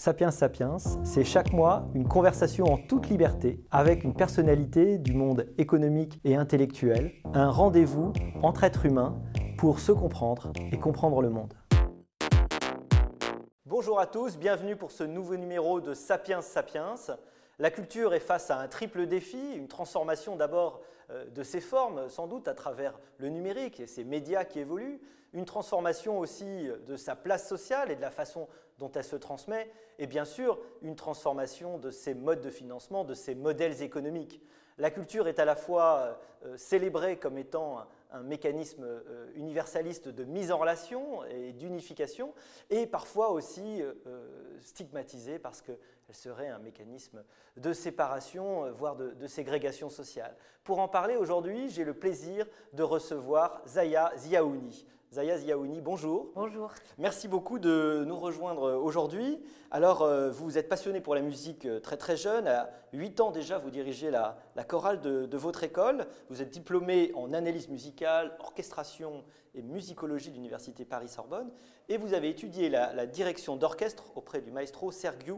Sapiens Sapiens, c'est chaque mois une conversation en toute liberté avec une personnalité du monde économique et intellectuel, un rendez-vous entre êtres humains pour se comprendre et comprendre le monde. Bonjour à tous, bienvenue pour ce nouveau numéro de Sapiens Sapiens. La culture est face à un triple défi, une transformation d'abord de ses formes, sans doute à travers le numérique et ses médias qui évoluent, une transformation aussi de sa place sociale et de la façon dont elle se transmet, et bien sûr une transformation de ses modes de financement, de ses modèles économiques. La culture est à la fois euh, célébrée comme étant un mécanisme euh, universaliste de mise en relation et d'unification, et parfois aussi euh, stigmatisée parce qu'elle serait un mécanisme de séparation, voire de, de, ségrégation sociale. Pour en parler aujourd'hui, j'ai le plaisir de recevoir Zaya Ziaouni. Zaya Ziaouni, bonjour. Bonjour. Merci beaucoup de nous rejoindre aujourd'hui. Alors, euh, vous êtes passionné pour la musique euh, très très jeune. À 8 ans déjà, vous dirigez la, chorale de, votre école. Vous êtes diplômé en analyse musicale, orchestration et musicologie de l'Université Paris-Sorbonne. Et vous avez étudié la, direction d'orchestre auprès du maestro Sergiu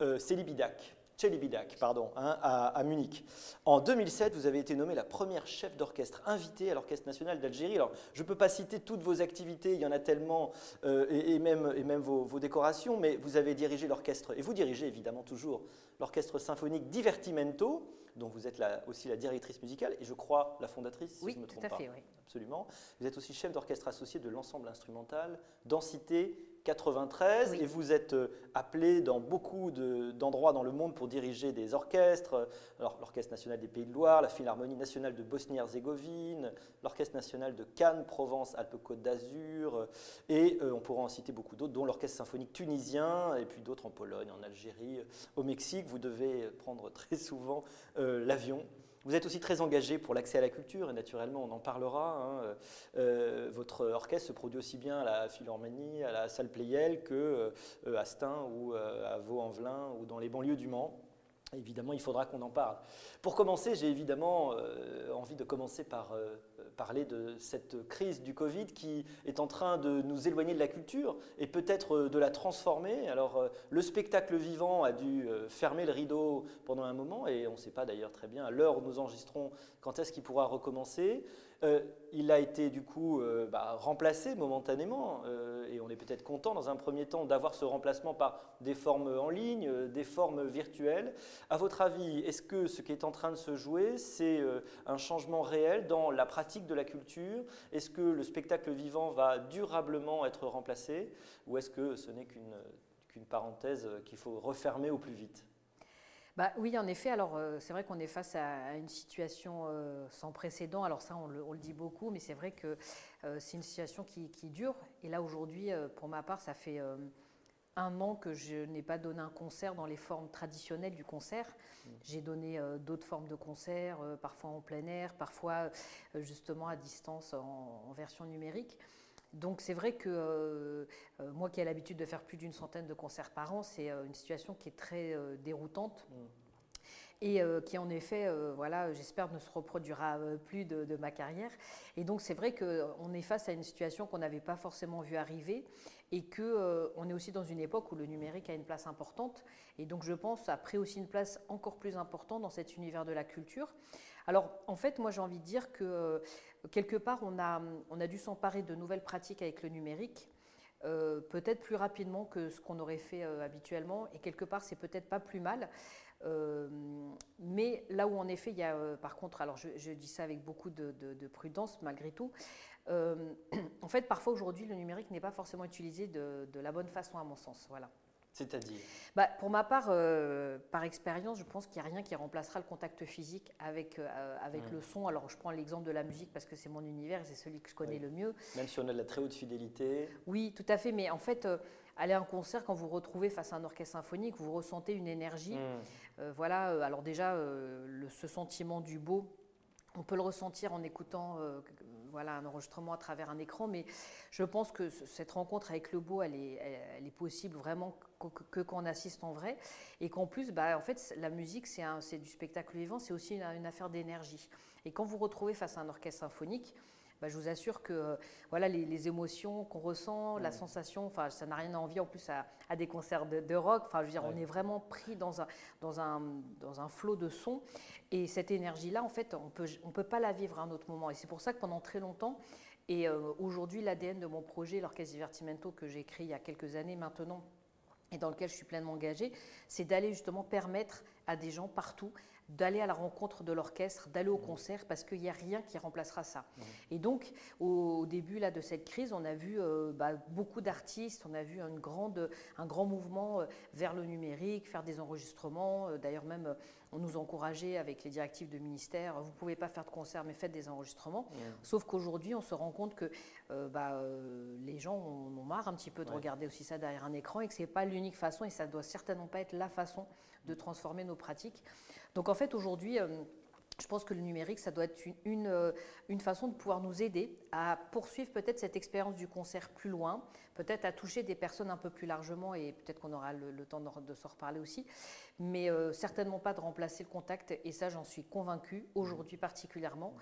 euh, Celibidac. Celibidac, pardon, hein, à, Munich. En 2007, vous avez été nommé la première chef d'orchestre invitée à l'Orchestre national d'Algérie. Alors, je ne peux pas citer toutes vos activités, il y en a tellement, euh, et, même, et même vos, décorations, mais vous avez dirigé l'orchestre, et vous dirigez évidemment toujours l'orchestre symphonique Divertimento, dont vous êtes aussi la directrice musicale, et je crois la fondatrice, si je ne me trompe tout à pas. Fait, oui. Absolument. Vous êtes aussi chef d'orchestre associé de l'ensemble instrumental Densité 93 et vous êtes euh, appelé dans beaucoup d'endroits dans le monde pour diriger des orchestres, alors l'Orchestre national des Pays de Loire, la Philharmonie nationale de Bosnie-Herzégovine, l'Orchestre national de Cannes, Provence, Alpes-Côte d'Azur, et euh, on pourra en citer beaucoup d'autres, dont l'Orchestre symphonique tunisien, et puis d'autres en Pologne, en Algérie, au Mexique. Vous devez prendre très souvent euh, l'avion vous êtes aussi très engagé pour l'accès à la culture, et naturellement, on en parlera. Hein. Euh, votre orchestre se produit aussi bien à la Philharmonie, à la salle Playel, que euh, à Stein ou euh, à Vaux-en-Velin ou dans les banlieues du Mans. Évidemment, il faudra qu'on en parle. Pour commencer, j'ai évidemment envie de commencer par parler de cette crise du Covid qui est en train de nous éloigner de la culture et peut-être euh, de la transformer. Alors euh, le spectacle vivant a dû euh, fermer le rideau pendant un moment et on ne sait pas d'ailleurs très bien à l'heure où nous enregistrons quand est-ce qu'il pourra recommencer? Euh, il a été du coup euh, bah, remplacé momentanément euh, et on est peut-être content dans un premier temps d'avoir ce remplacement par des formes en ligne, des formes virtuelles. À votre avis, est-ce que ce qui est en train de se jouer, c'est un changement réel dans la pratique de la culture? Est-ce que le spectacle vivant va durablement être remplacé? Ou est-ce que ce n'est qu'une parenthèse qu'il faut refermer au plus vite? Bah, oui, en effet. Alors, euh, c'est vrai qu'on est face à, une situation euh, sans précédent. Alors, ça, on le, dit beaucoup, mais c'est vrai que euh, c'est une situation qui, dure. Et là, aujourd'hui, pour ma part, ça fait un an que je n'ai pas donné un concert dans les formes traditionnelles du concert. Mmh. J'ai donné d'autres formes de concerts, parfois en plein air, parfois justement à distance en version numérique. Donc c'est vrai que euh, euh, moi qui ai l'habitude de faire plus d'une centaine de concerts par an, c'est euh, une situation qui est très déroutante. Mm. Et qui en effet, voilà, j'espère ne se reproduira plus de, ma carrière. Et donc c'est vrai qu'on est face à une situation qu'on n'avait pas forcément vu arriver et qu'on est aussi dans une époque où le numérique a une place importante. Et donc je pense a pris aussi une place encore plus importante dans cet univers de la culture. Alors en fait, moi j'ai envie de dire que quelque part, on a, on a dû s'emparer de nouvelles pratiques avec le numérique. Euh, peut-être plus rapidement que ce qu'on aurait fait euh, habituellement, et quelque part c'est peut-être pas plus mal. Euh, mais là où en effet il y a, par contre, alors je, dis ça avec beaucoup de, prudence malgré tout, en fait parfois aujourd'hui le numérique n'est pas forcément utilisé de, de, la bonne façon à mon sens. Voilà. C'est-à-dire bah, Pour ma part, euh, par expérience, je pense qu'il n'y a rien qui remplacera le contact physique avec, euh, avec le son. Alors, je prends l'exemple de la musique parce que c'est mon univers et c'est celui que je connais le mieux. Même si on a de la très haute fidélité. Oui, tout à fait. Mais en fait, euh, aller à un concert, quand vous vous retrouvez face à un orchestre symphonique, vous ressentez une énergie. Hmm. voilà, alors déjà, ce sentiment du beau, on peut le ressentir en écoutant voilà, un enregistrement à travers un écran, mais je pense que cette rencontre avec le beau, elle est, possible vraiment que, on assiste en vrai, et qu'en plus, bah, en fait, la musique, c'est du spectacle vivant, c'est aussi une, affaire d'énergie. Et quand vous retrouvez face à un orchestre symphonique, bah, je vous assure que voilà, les, émotions qu'on ressent, la sensation, enfin, ça n'a rien à envier en plus à, des concerts de, rock. Enfin, je veux dire, on est vraiment pris dans un, dans, un, dans un flot de sons. Et cette énergie-là, en fait, on peut, ne on peut pas la vivre à un autre moment. Et c'est pour ça que pendant très longtemps, et euh, aujourd'hui, l'ADN de mon projet, l'Orchestre Divertimento, que j'ai écrit il y a quelques années maintenant, et dans lequel je suis pleinement engagée, c'est d'aller justement permettre à des gens partout d'aller à la rencontre de l'orchestre, d'aller au concert, parce qu'il n'y a rien qui remplacera ça. Et donc, au, début là, de cette crise, on a vu euh, bah, beaucoup d'artistes, on a vu une grande, un grand mouvement euh, vers le numérique, faire des enregistrements. Euh, d'ailleurs, même, on nous encourageait avec les directives de ministère, vous ne pouvez pas faire de concert, mais faites des enregistrements. Sauf qu'aujourd'hui, on se rend compte que bah, les gens ont, marre un petit peu de regarder aussi ça derrière un écran et que ce n'est pas l'unique façon, et ça ne doit certainement pas être la façon de transformer nos pratiques. Donc en fait, aujourd'hui, euh, je pense que le numérique, ça doit être une, euh, une, façon de pouvoir nous aider à poursuivre peut-être cette expérience du concert plus loin, peut-être à toucher des personnes un peu plus largement, et peut-être qu'on aura le, temps de, s'en reparler aussi, mais euh, certainement pas de remplacer le contact, et ça j'en suis convaincue, aujourd'hui particulièrement.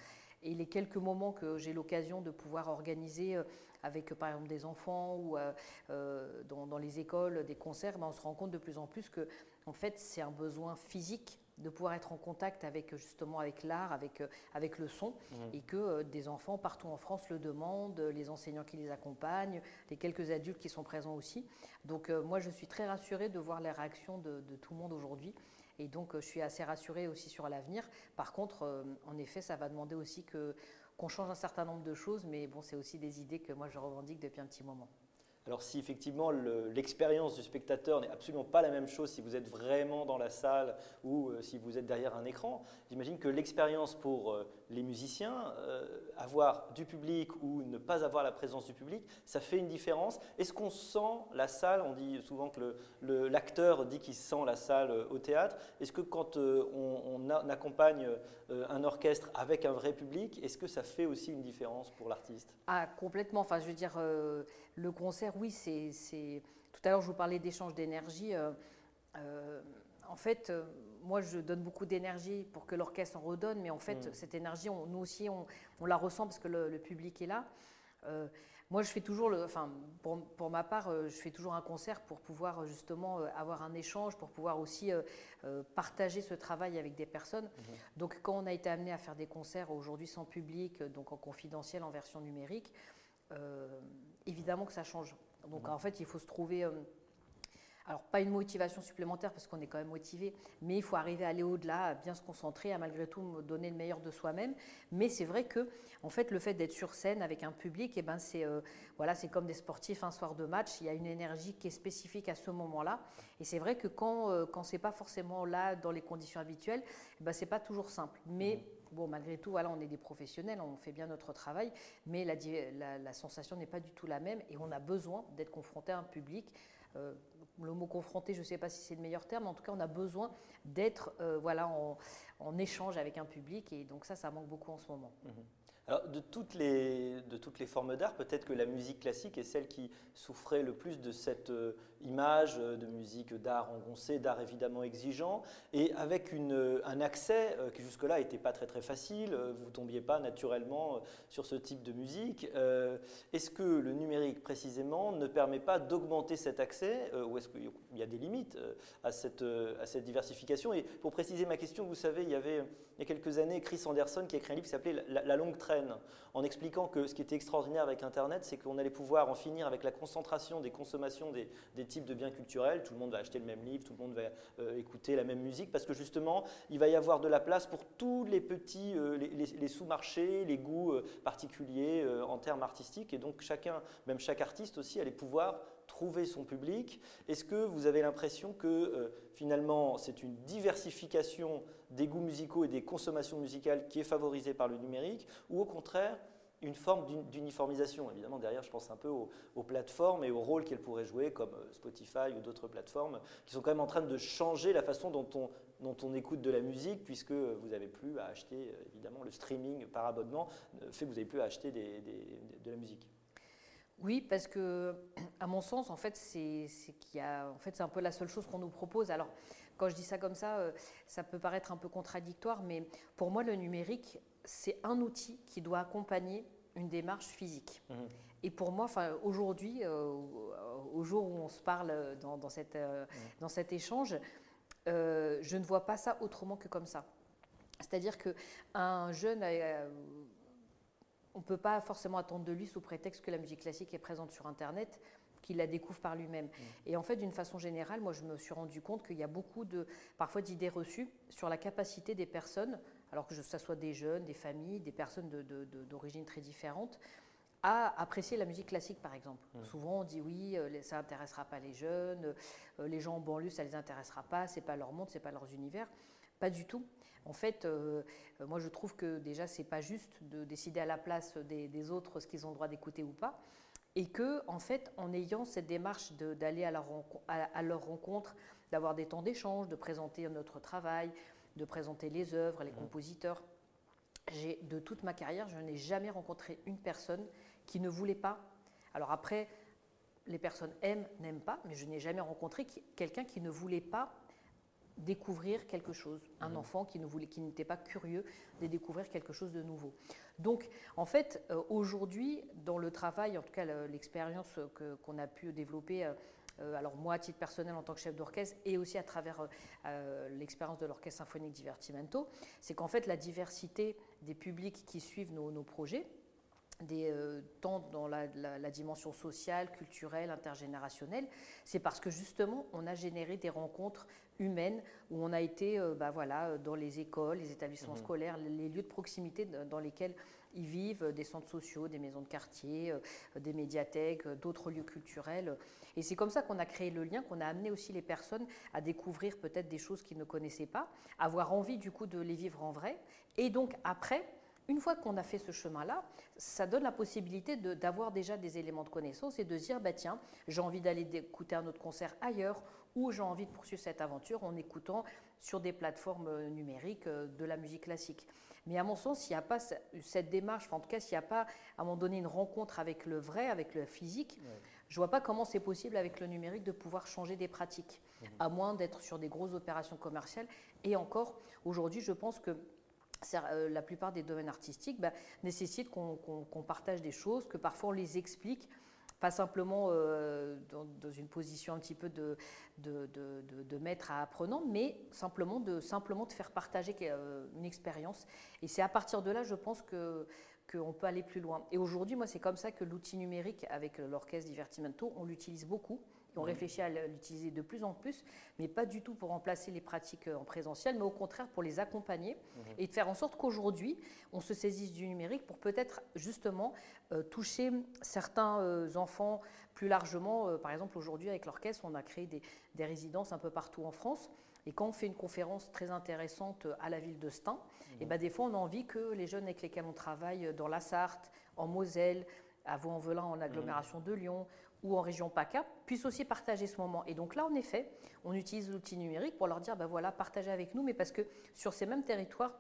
Et les quelques moments que j'ai l'occasion de pouvoir organiser avec par exemple des enfants ou dans, dans, les écoles, des concerts, ben, on se rend compte de plus en plus que en fait c'est un besoin physique de pouvoir être en contact avec justement avec l'art, avec, euh, avec le son, mmh. et que euh, des enfants partout en France le demandent, les enseignants qui les accompagnent, les quelques adultes qui sont présents aussi. Donc euh, moi je suis très rassurée de voir les réactions de, tout le monde aujourd'hui. Et donc je suis assez rassurée aussi sur l'avenir. Par contre, en effet, ça va demander aussi que qu'on change un certain nombre de choses, mais bon, c'est aussi des idées que moi je revendique depuis un petit moment. Alors si effectivement l'expérience du spectateur n'est absolument pas la même chose si vous êtes vraiment dans la salle ou euh, si vous êtes derrière un écran, j'imagine que l'expérience pour euh, les musiciens, euh, avoir du public ou ne pas avoir la présence du public, ça fait une différence. Est-ce qu'on sent la salle? On dit souvent que l'acteur dit qu'il sent la salle au théâtre. Est-ce que quand on, accompagne un orchestre avec un vrai public, est-ce que ça fait aussi une différence pour l'artiste? Ah complètement. Enfin je veux dire le concert, oui, c'est. Tout à l'heure, je vous parlais d'échange d'énergie. Euh, euh, en fait, euh, moi, je donne beaucoup d'énergie pour que l'orchestre en redonne, mais en fait, mm. cette énergie, nous aussi, on, la ressent parce que le, public est là. moi, je fais toujours, le, enfin, pour, ma part, je fais toujours un concert pour pouvoir justement avoir un échange, pour pouvoir aussi partager ce travail avec des personnes. Mm-hmm. Donc, quand on a été amené à faire des concerts aujourd'hui sans public, donc en confidentiel, en version numérique, évidemment que ça change. Donc en fait, il faut se trouver, euh, alors pas une motivation supplémentaire parce qu'on est quand même motivé, mais il faut arriver à aller au-delà, à bien se concentrer, à malgré tout donner le meilleur de soi-même. Mais c'est vrai que en fait, le fait d'être sur scène avec un public, et eh ben c'est euh, voilà, c'est comme des sportifs un soir de match. Il y a une énergie qui est spécifique à ce moment-là. Et c'est vrai que quand euh, quand c'est pas forcément là dans les conditions habituelles, eh ben c'est pas toujours simple. Mais mmh. Bon, malgré tout, voilà, on est des professionnels, on fait bien notre travail, mais la, sensation n'est pas du tout la même et on a besoin d'être confronté à un public. Euh, le mot confronté, je ne sais pas si c'est le meilleur terme, en tout cas, on a besoin d'être euh, voilà, en, échange avec un public et donc ça, ça manque beaucoup en ce moment. Mmh alors, de toutes les, de toutes les formes d'art, peut-être que la musique classique est celle qui souffrait le plus de cette euh, image euh, de musique d'art engoncé, d'art évidemment exigeant, et avec une, euh, un accès qui jusque-là n'était pas très très facile, vous ne tombiez pas naturellement sur ce type de musique. est-ce que le numérique précisément ne permet pas d'augmenter cet accès, ou est-ce qu'il y a des limites à cette, à cette diversification? Et pour préciser ma question, vous savez, il y avait il y a quelques années Chris Anderson qui a écrit un livre qui s'appelait la longue traite en expliquant que ce qui était extraordinaire avec Internet, c'est qu'on allait pouvoir en finir avec la concentration des consommations des, types de biens culturels. Tout le monde va acheter le même livre, tout le monde va euh, écouter la même musique, parce que justement, il va y avoir de la place pour tous les petits, euh, les, sous-marchés, les goûts euh, particuliers en termes artistiques. Et donc chacun, même chaque artiste aussi, allait pouvoir trouver son public. Est-ce que vous avez l'impression que finalement c'est une diversification des goûts musicaux et des consommations musicales qui est favorisée par le numérique, ou au contraire une forme d'uniformisation? Évidemment, derrière, je pense un peu aux, plateformes et au rôle qu'elles pourraient jouer, comme euh, Spotify ou d'autres plateformes, qui sont quand même en train de changer la façon dont on, écoute de la musique, puisque vous n'avez plus à acheter, euh, évidemment, le streaming par abonnement euh, fait que vous n'avez plus à acheter de la musique. Oui, parce que, à mon sens, en fait, c'est qu'il en fait, c'est un peu la seule chose qu'on nous propose. Alors, quand je dis ça comme ça, euh, ça peut paraître un peu contradictoire, mais pour moi, le numérique, c'est un outil qui doit accompagner une démarche physique. Mhm. Et pour moi, aujourd'hui, au jour où on se parle dans, cette, mhm. dans cet échange, je ne vois pas ça autrement que comme ça. C'est-à-dire qu'un jeune, on ne peut pas forcément attendre de lui sous prétexte que la musique classique est présente sur Internet qu'il la découvre par lui-même. Mm. Et en fait, d'une façon générale, moi, je me suis rendu compte qu'il y a beaucoup de, parfois, d'idées reçues sur la capacité des personnes, alors que ce soit des jeunes, des familles, des personnes d'origine très différentes, à apprécier la musique classique, par exemple. Mm. Souvent, on dit oui, euh, ça n'intéressera pas les jeunes, euh, les gens en banlieue, ça ne les intéressera pas, c'est pas leur monde, c'est pas leurs univers. Pas du tout. En fait, euh, moi, je trouve que déjà, c'est pas juste de décider à la place des, des autres ce qu'ils ont le droit d'écouter ou pas et que, en fait, en ayant cette démarche d'aller à, leur rencontre, d'avoir des temps d'échange, de présenter notre travail, de présenter les œuvres, les mmh. compositeurs, de toute ma carrière, je n'ai jamais rencontré une personne qui ne voulait pas. Alors après, les personnes aiment, n'aiment pas, mais je n'ai jamais rencontré quelqu'un qui ne voulait pas découvrir quelque chose, un mmh. enfant qui ne voulait, qui n'était pas curieux de découvrir quelque chose de nouveau. Donc, en fait, euh, aujourd'hui, dans le travail, en tout cas l'expérience qu'on a pu développer, euh, euh, alors moi à titre personnel en tant que chef d'orchestre et aussi à travers l'expérience de l'orchestre symphonique Divertimento, c'est qu'en fait la diversité des publics qui suivent nos projets, des, euh, tant dans la, dimension sociale, culturelle, intergénérationnelle, c'est parce que justement on a généré des rencontres humaines où on a été euh, bah voilà, dans les écoles, les établissements mmh. scolaires, les lieux de proximité dans lesquels ils vivent, des centres sociaux, des maisons de quartier, euh, des médiathèques, d'autres lieux culturels. Et c'est comme ça qu'on a créé le lien, qu'on a amené aussi les personnes à découvrir peut-être des choses qu'ils ne connaissaient pas, avoir envie du coup de les vivre en vrai. Et donc après, une fois qu'on a fait ce chemin-là, ça donne la possibilité d'avoir déjà des éléments de connaissance et de se dire, bah tiens, j'ai envie d'aller écouter un autre concert ailleurs ou j'ai envie de poursuivre cette aventure en écoutant sur des plateformes euh, numériques euh, de la musique classique. Mais à mon sens, s'il n'y a pas cette démarche, en tout cas s'il n'y a pas à un moment donné une rencontre avec le vrai, avec le physique, je ne vois pas comment c'est possible avec le numérique de pouvoir changer des pratiques, mmh. à moins d'être sur des grosses opérations commerciales. Et encore, aujourd'hui, je pense que la plupart des domaines artistiques bah, nécessitent qu'on partage des choses, que parfois on les explique, pas simplement euh, dans, une position un petit peu de, de, maître à apprenant, mais simplement de, simplement de faire partager euh, une expérience. Et c'est à partir de là, je pense que qu'on peut aller plus loin. Et aujourd'hui, moi, c'est comme ça que l'outil numérique, avec l'orchestre Divertimento, on l'utilise beaucoup on réfléchit à l'utiliser de plus en plus, mais pas du tout pour remplacer les pratiques euh, en présentiel, mais au contraire pour les accompagner mhm. et de faire en sorte qu'aujourd'hui, on se saisisse du numérique pour peut-être justement euh, toucher certains euh, enfants plus largement. par exemple, aujourd'hui, avec l'orchestre, on a créé des, résidences un peu partout en France. Et quand on fait une conférence très intéressante à la ville de Stein, et eh ben des fois, on a envie que les jeunes avec lesquels on travaille dans la Sarthe, en Moselle, à Vaux-en-Velin, en agglomération de Lyon, ou en région PACA puissent aussi partager ce moment. Et donc là, en effet, on utilise l'outil numérique pour leur dire, ben voilà, partagez avec nous, mais parce que sur ces mêmes territoires,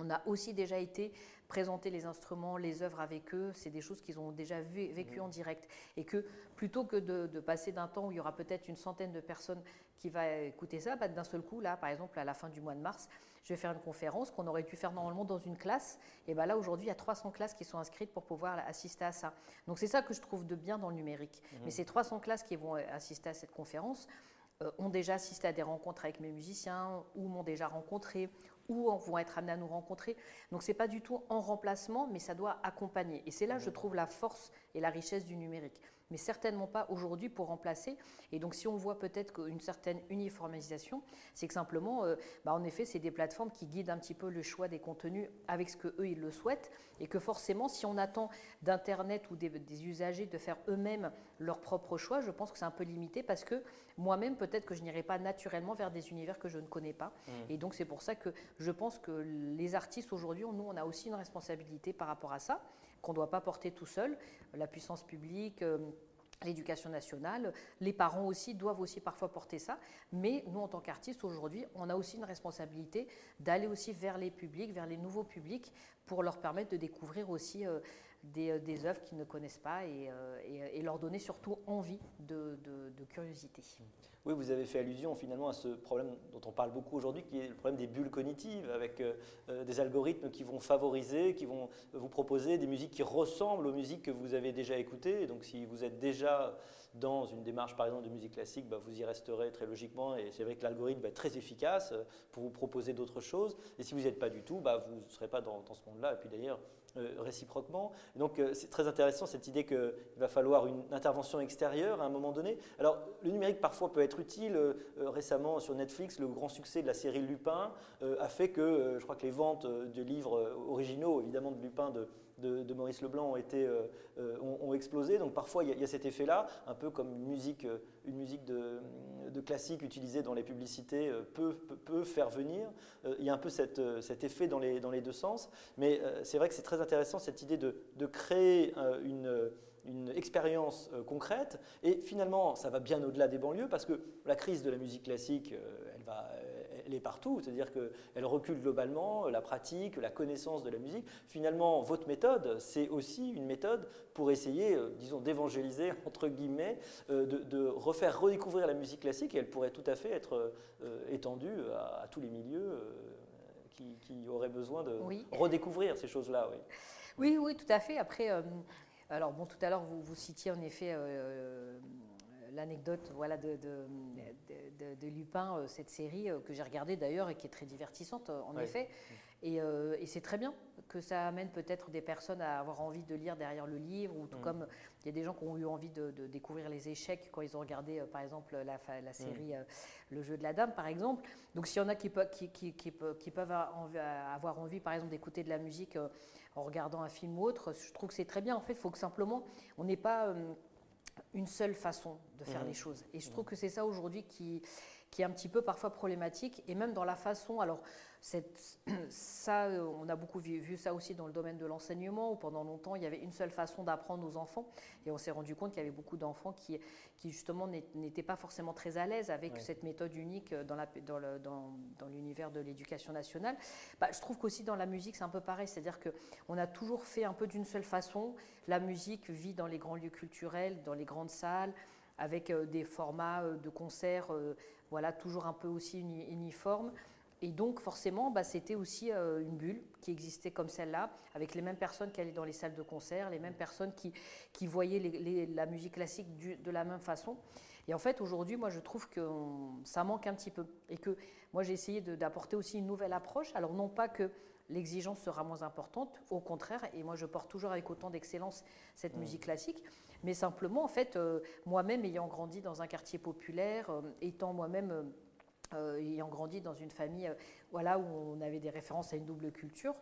on a aussi déjà été présenter les instruments, les œuvres avec eux, c'est des choses qu'ils ont déjà vécues mmh. en direct. Et que plutôt que de, passer d'un temps où il y aura peut-être une centaine de personnes qui va écouter ça, bah, d'un seul coup, là, par exemple, à la fin du mois de mars, je vais faire une conférence qu'on aurait dû faire normalement dans une classe. Et ben là, aujourd'hui, il y a 300 classes qui sont inscrites pour pouvoir assister à ça. Donc c'est ça que je trouve de bien dans le numérique. Mmh. Mais ces 300 classes qui vont assister à cette conférence, euh, ont déjà assisté à des rencontres avec mes musiciens, ou m'ont déjà rencontré, ou vont être amenés à nous rencontrer. Donc c'est pas du tout en remplacement, mais ça doit accompagner. Et c'est là, je trouve, la force et la richesse du numérique. Mais certainement pas aujourd'hui pour remplacer. Et donc si on voit peut-être une certaine uniformisation, c'est que simplement, euh, bah, en effet, c'est des plateformes qui guident un petit peu le choix des contenus avec ce que eux ils le souhaitent, et que forcément, si on attend d'Internet ou des, usagers de faire eux-mêmes leur propre choix, je pense que c'est un peu limité parce que moi-même, peut-être que je n'irai pas naturellement vers des univers que je ne connais pas. Mmh. Et donc c'est pour ça que je pense que les artistes aujourd'hui, nous, on a aussi une responsabilité par rapport à ça, qu'on ne doit pas porter tout seul. La puissance publique, euh, l'éducation nationale, les parents aussi doivent aussi parfois porter ça, mais nous en tant qu'artistes aujourd'hui, on a aussi une responsabilité d'aller aussi vers les publics, vers les nouveaux publics, pour leur permettre de découvrir aussi euh, des, des œuvres qu'ils ne connaissent pas et, et, leur donner surtout envie de, curiosité. Oui, vous avez fait allusion finalement à ce problème dont on parle beaucoup aujourd'hui, qui est le problème des bulles cognitives, avec des algorithmes qui vont favoriser, qui vont vous proposer des musiques qui ressemblent aux musiques que vous avez déjà écoutées. donc si vous êtes déjà dans une démarche par exemple de musique classique, bah, vous y resterez très logiquement et c'est vrai que l'algorithme va être très efficace euh, pour vous proposer d'autres choses. Et si vous n'y êtes pas du tout, bah, vous ne serez pas dans, ce monde-là. Et puis d'ailleurs, euh, réciproquement. donc euh, c'est très intéressant cette idée qu'il va falloir une intervention extérieure à un moment donné. Alors le numérique parfois peut être utile. récemment sur Netflix, le grand succès de la série Lupin a fait que je crois que les ventes de livres originaux, évidemment de Lupin de de, Maurice Leblanc ont, euh, euh, explosé. Donc parfois, il y, a, cet effet-là, un peu comme une musique, euh, une musique de, classique utilisée dans les publicités peut, peut, faire venir. il y a un peu cet effet dans les, dans les deux sens. Mais c'est vrai que c'est très intéressant cette idée de, de créer une une expérience concrète. Et finalement, ça va bien au-delà des banlieues parce que la crise de la musique classique, elle va, elle est partout, c'est-à-dire qu'elle recule globalement la pratique, la connaissance de la musique. Finalement, votre méthode, c'est aussi une méthode pour essayer, euh, disons, d'évangéliser, entre guillemets, euh, de, refaire redécouvrir la musique classique, et elle pourrait tout à fait être euh, étendue à, tous les milieux qui, auraient besoin de redécouvrir ces choses-là. Oui. oui. oui, tout à fait. Après, alors bon, tout à l'heure, vous, vous, citiez en effet l'anecdote voilà, de, de, Lupin, euh, cette série euh, que j'ai regardée d'ailleurs et qui est très divertissante euh, en effet. Et, c'est très bien que ça amène peut-être des personnes à avoir envie de lire derrière le livre, ou tout mm. comme il y a des gens qui ont eu envie de, découvrir les échecs quand ils ont regardé par exemple la, la série mm. Le jeu de la dame par exemple. Donc s'il y en a qui, qui, qui, qui peuvent avoir envie par exemple d'écouter de la musique en regardant un film ou autre, je trouve que c'est très bien. En fait, il faut que simplement on n'ait pas une seule façon de faire mmh. les choses. Et je trouve que c'est ça aujourd'hui qui, qui est un petit peu parfois problématique, et même dans la façon, alors ça, on a beaucoup vu, ça aussi dans le domaine de l'enseignement, où pendant longtemps, il y avait une seule façon d'apprendre aux enfants, et on s'est rendu compte qu'il y avait beaucoup d'enfants qui, qui, justement, n'étaient pas forcément très à l'aise avec cette méthode unique dans, la, dans, dans, l'univers de l'éducation nationale. Bah, je trouve qu'aussi dans la musique, c'est un peu pareil, c'est-à-dire qu'on a toujours fait un peu d'une seule façon. La musique vit dans les grands lieux culturels, dans les grandes salles, avec euh, des formats euh, de concerts euh, voilà, toujours un peu aussi uniforme. Et donc, forcément, bah, c'était aussi euh, une bulle qui existait comme celle-là, avec les mêmes personnes qui allaient dans les salles de concert, les mêmes personnes qui, qui voyaient la musique classique de la même façon. Et en fait, aujourd'hui, moi, je trouve que ça manque un petit peu. Et que moi, j'ai essayé d'apporter aussi une nouvelle approche. Alors, non pas que l'exigence sera moins importante, au contraire, et moi, je porte toujours avec autant d'excellence cette mmh. musique classique, mais simplement, en fait, euh, moi-même ayant grandi dans un quartier populaire, euh, étant moi-même euh, ayant grandi dans une famille voilà, où on avait des références à une double culture,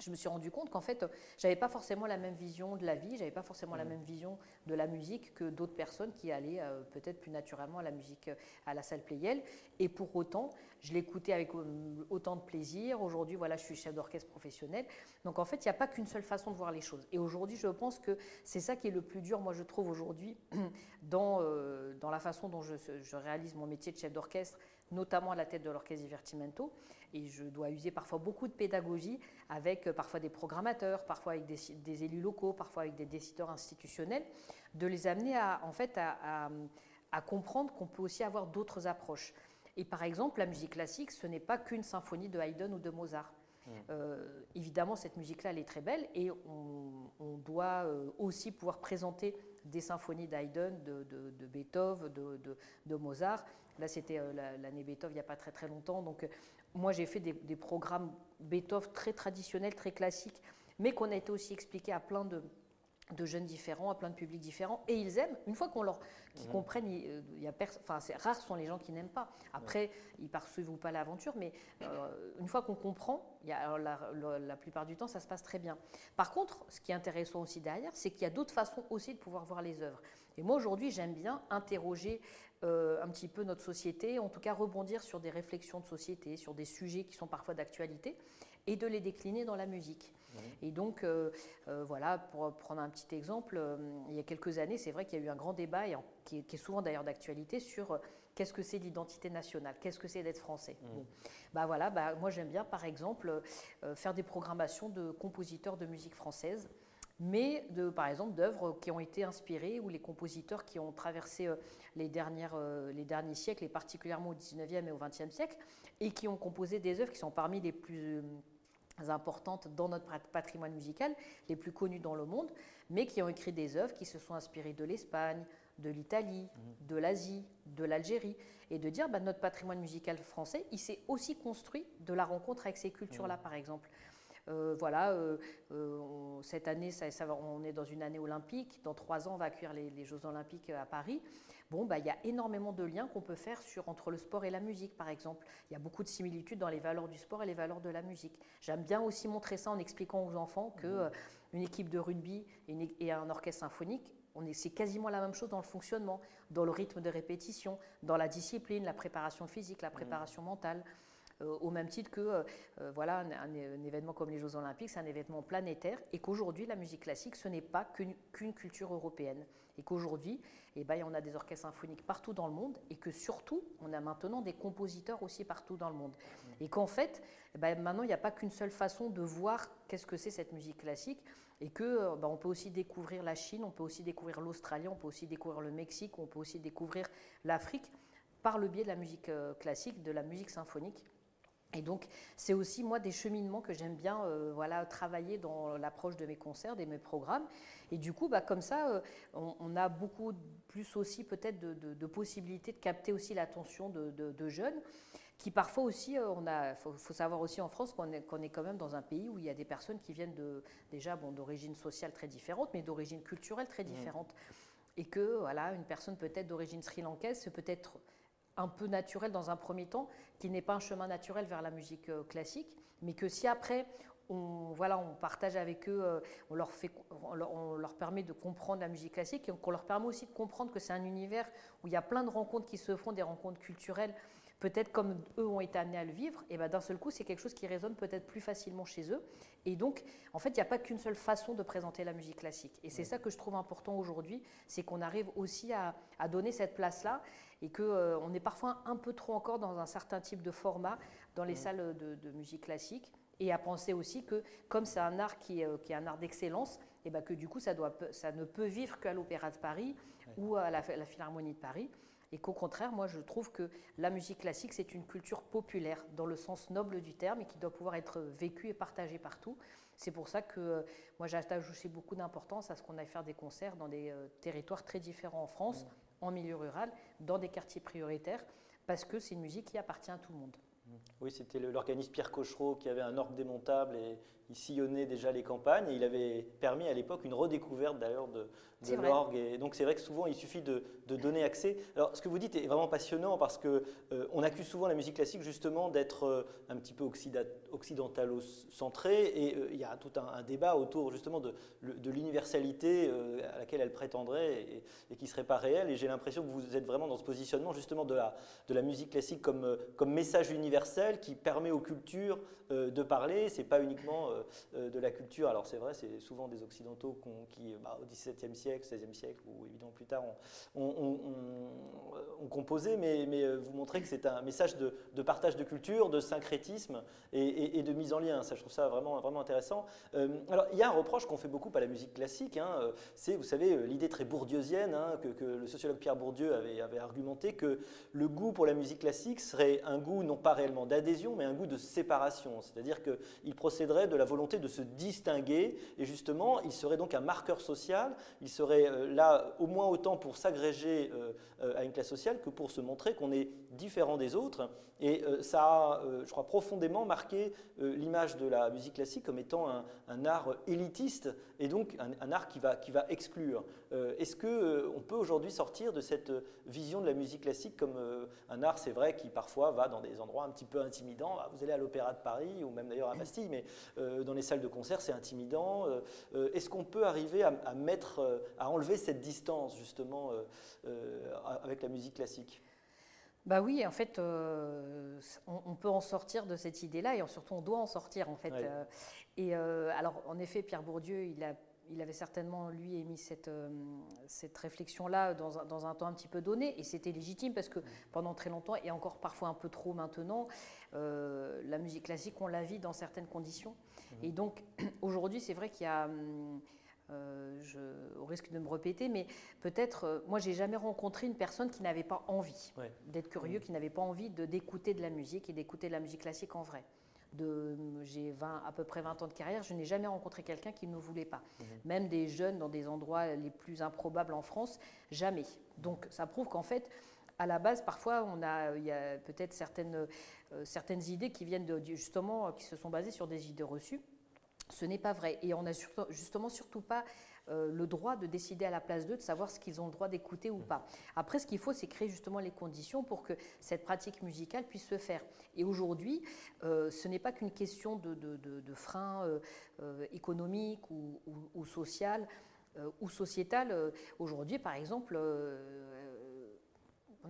je me suis rendu compte qu'en fait, j'avais pas forcément la même vision de la vie, j'avais pas forcément la mmh. même vision de la musique que d'autres personnes qui allaient euh, peut-être plus naturellement à la musique euh, à la salle Playel. Et pour autant, je l'écoutais avec euh, autant de plaisir. Aujourd'hui, voilà, je suis chef d'orchestre professionnel. Donc en fait, il n'y a pas qu'une seule façon de voir les choses. Et aujourd'hui, je pense que c'est ça qui est le plus dur, moi je trouve aujourd'hui, dans, dans la façon dont je, je réalise mon métier de chef d'orchestre, notamment à la tête de l'orchestre Divertimento et je dois user parfois beaucoup de pédagogie avec euh, parfois des programmateurs, parfois avec des, élus locaux, parfois avec des décideurs institutionnels, de les amener à, en fait, à, comprendre qu'on peut aussi avoir d'autres approches. Et par exemple, la musique classique, ce n'est pas qu'une symphonie de Haydn ou de Mozart. Mmh. Euh, évidemment, cette musique-là, elle est très belle et on, doit euh, aussi pouvoir présenter des symphonies d'Haydn, de, Beethoven, de, Mozart. Là, c'était l'année Beethoven il n'y a pas très très longtemps. Donc, moi, j'ai fait des, programmes Beethoven très traditionnels, très classiques, mais qu'on a été aussi expliqué à plein de, jeunes différents, à plein de publics différents, et ils aiment. Une fois qu'on leur, qu'ils comprennent, il, y a enfin, c'est rare sont les gens qui n'aiment pas. Après, ils poursuivent ou pas l'aventure, mais euh, une fois qu'on comprend, il y a, la, plupart du temps, ça se passe très bien. Par contre, ce qui est intéressant aussi derrière, c'est qu'il y a d'autres façons aussi de pouvoir voir les œuvres. Et moi, aujourd'hui, j'aime bien interroger euh, un petit peu notre société, en tout cas rebondir sur des réflexions de société, sur des sujets qui sont parfois d'actualité, et de les décliner dans la musique. Et donc, euh, euh, voilà, pour prendre un petit exemple, il y a quelques années, c'est vrai qu'il y a eu un grand débat, et qui, est, souvent d'ailleurs d'actualité, sur qu'est-ce que c'est l'identité nationale, qu'est-ce que c'est d'être français. Bah voilà, bah, moi j'aime bien par exemple faire des programmations de compositeurs de musique française mais de, par exemple d'œuvres qui ont été inspirées ou les compositeurs qui ont traversé les, dernières, les derniers siècles, et particulièrement au 19e et au 20e siècle, et qui ont composé des œuvres qui sont parmi les plus importantes dans notre patrimoine musical, les plus connues dans le monde, mais qui ont écrit des œuvres qui se sont inspirées de l'Espagne, de l'Italie, mhm. de l'Asie, de l'Algérie, et de dire bah, notre patrimoine musical français, il s'est aussi construit de la rencontre avec ces cultures-là, mhm. par exemple. Euh, voilà, euh, euh, cette année, ça, on est dans une année olympique. Dans trois ans, on va accueillir les, Jeux olympiques à Paris. Bon, bah, il y a énormément de liens qu'on peut faire sur, entre le sport et la musique, par exemple. Il y a beaucoup de similitudes dans les valeurs du sport et les valeurs de la musique. J'aime bien aussi montrer ça en expliquant aux enfants que mmh. une équipe de rugby et, un orchestre symphonique, c'est quasiment la même chose dans le fonctionnement, dans le rythme de répétition, dans la discipline, la préparation physique, la mmh. préparation mentale. Euh, au même titre que euh, euh, voilà, un, événement comme les Jeux Olympiques, c'est un événement planétaire, et qu'aujourd'hui, la musique classique, ce n'est pas qu'une culture européenne. Et qu'aujourd'hui, eh ben, on a des orchestres symphoniques partout dans le monde, et que surtout, on a maintenant des compositeurs aussi partout dans le monde. Et qu'en fait, eh ben, maintenant, il n'y a pas qu'une seule façon de voir qu'est-ce que c'est cette musique classique, et que ben, on peut aussi découvrir la Chine, on peut aussi découvrir l'Australie, on peut aussi découvrir le Mexique, on peut aussi découvrir l'Afrique par le biais de la musique classique, de la musique symphonique. Et donc, c'est aussi, moi, des cheminements que j'aime bien euh, voilà, travailler dans l'approche de mes concerts, de mes programmes. Et du coup, bah, comme ça, euh, on, a beaucoup plus aussi peut-être de, possibilités de capter aussi l'attention de, jeunes qui parfois aussi, euh, on a, faut, savoir aussi en France qu'on est, est, quand même dans un pays où il y a des personnes qui viennent de, déjà bon, d'origine sociale très différente, mais d'origine culturelle très mmh. différente. Et que, voilà, une personne peut-être d'origine sri-lankaise, c'est peut-être un peu naturel dans un premier temps, qui n'est pas un chemin naturel vers la musique euh, classique, mais que si après on, voilà, on partage avec eux, euh, on leur, fait, on leur, permet de comprendre la musique classique et qu'on leur permet aussi de comprendre que c'est un univers où il y a plein de rencontres qui se font, des rencontres culturelles, peut-être comme eux ont été amenés à le vivre, et ben d'un seul coup, c'est quelque chose qui résonne peut-être plus facilement chez eux. Et donc, en fait, il n'y a pas qu'une seule façon de présenter la musique classique. Et c'est ça que je trouve important aujourd'hui, c'est qu'on arrive aussi à, à donner cette place-là et qu'on euh, est parfois un peu trop encore dans un certain type de format dans les salles de, musique classique et à penser aussi que comme c'est un art qui est, euh, qui est un art d'excellence, et ben que du coup ça, doit, ça ne peut vivre qu'à l'Opéra de Paris ou à la, la, Philharmonie de Paris. Et qu'au contraire, moi je trouve que la musique classique c'est une culture populaire dans le sens noble du terme et qui doit pouvoir être vécue et partagée partout. C'est pour ça que euh, moi j'attache aussi beaucoup d'importance à ce qu'on aille faire des concerts dans des territoires très différents en France, en milieu rural, dans des quartiers prioritaires, parce que c'est une musique qui appartient à tout le monde. Oui, c'était l'organisme Pierre Cochereau qui avait un orgue démontable et il sillonnait déjà les campagnes et il avait permis à l'époque une redécouverte d'ailleurs de, de l'orgue. Et donc c'est vrai que souvent il suffit de, donner accès. Alors ce que vous dites est vraiment passionnant parce que euh, on accuse souvent la musique classique justement d'être euh, un petit peu occidentalo-centrée et euh, il y a tout un, débat autour justement de, de l'universalité à laquelle elle prétendrait et, qui ne serait pas réelle. Et j'ai l'impression que vous êtes vraiment dans ce positionnement justement de la, de la musique classique comme, comme message universel qui permet aux cultures de parler. C'est pas uniquement de la culture. Alors c'est vrai, c'est souvent des occidentaux qui, bah, au XVIIe siècle XVIe siècle, ou évidemment plus tard, on, composé, mais, euh, vous montrez que c'est un message de, partage de culture, de syncrétisme et, de mise en lien. Ça, je trouve ça vraiment, vraiment intéressant. Euh, alors, il y a un reproche qu'on fait beaucoup à la musique classique, hein, euh, c'est, vous savez, l'idée très bourdieusienne hein, que, le sociologue Pierre Bourdieu avait, avait argumenté que le goût pour la musique classique serait un goût non pas réellement d'adhésion, mais un goût de séparation. C'est-à-dire qu'il procéderait de la de se distinguer et justement, il serait donc un marqueur social, il serait euh, là au moins autant pour s'agréger euh, euh, à une classe sociale que pour se montrer qu'on est différent des autres. Et ça a, je crois, profondément marqué l'image de la musique classique comme étant un, art élitiste et donc un, art qui va, qui va exclure. Est-ce qu'on peut aujourd'hui sortir de cette vision de la musique classique comme un art, c'est vrai, qui parfois va dans des endroits un petit peu intimidants? Vous allez à l'Opéra de Paris ou même d'ailleurs à Bastille, mais dans les salles de concert, c'est intimidant. Est-ce qu'on peut arriver à, à mettre à enlever cette distance justement euh, euh, avec la musique classique? Bah oui, en fait, euh, on, peut en sortir de cette idée-là et surtout on doit en sortir en fait. et alors, en effet, Pierre Bourdieu, il a il avait certainement, lui, émis cette, cette réflexion-là dans, dans, un temps un petit peu donné, et c'était légitime parce que pendant très longtemps, et encore parfois un peu trop maintenant, la musique classique, on la vit dans certaines conditions. Mmh. Et donc, aujourd'hui, c'est vrai qu'il y a... Hum, je, au risque de me répéter, mais peut-être, moi, j'ai jamais rencontré une personne qui n'avait pas envie d'être curieux, mmh. qui n'avait pas envie d'écouter de, la musique et d'écouter de la musique classique en vrai j'ai à peu près 20 ans de carrière, je n'ai jamais rencontré quelqu'un qui ne voulait pas. Mmh. Même des jeunes dans des endroits les plus improbables en France, jamais. Donc ça prouve qu'en fait, à la base, parfois, on a, il y a peut-être certaines, euh, certaines idées qui viennent de, justement, qui se sont basées sur des idées reçues. Ce n'est pas vrai. Et on n'a justement surtout pas euh, le droit de décider à la place d'eux, de savoir ce qu'ils ont le droit d'écouter ou pas. Après, ce qu'il faut, c'est créer justement les conditions pour que cette pratique musicale puisse se faire. Et aujourd'hui, euh, ce n'est pas qu'une question de, de, de, frein économique ou, ou, social ou sociétal. Aujourd'hui, par exemple,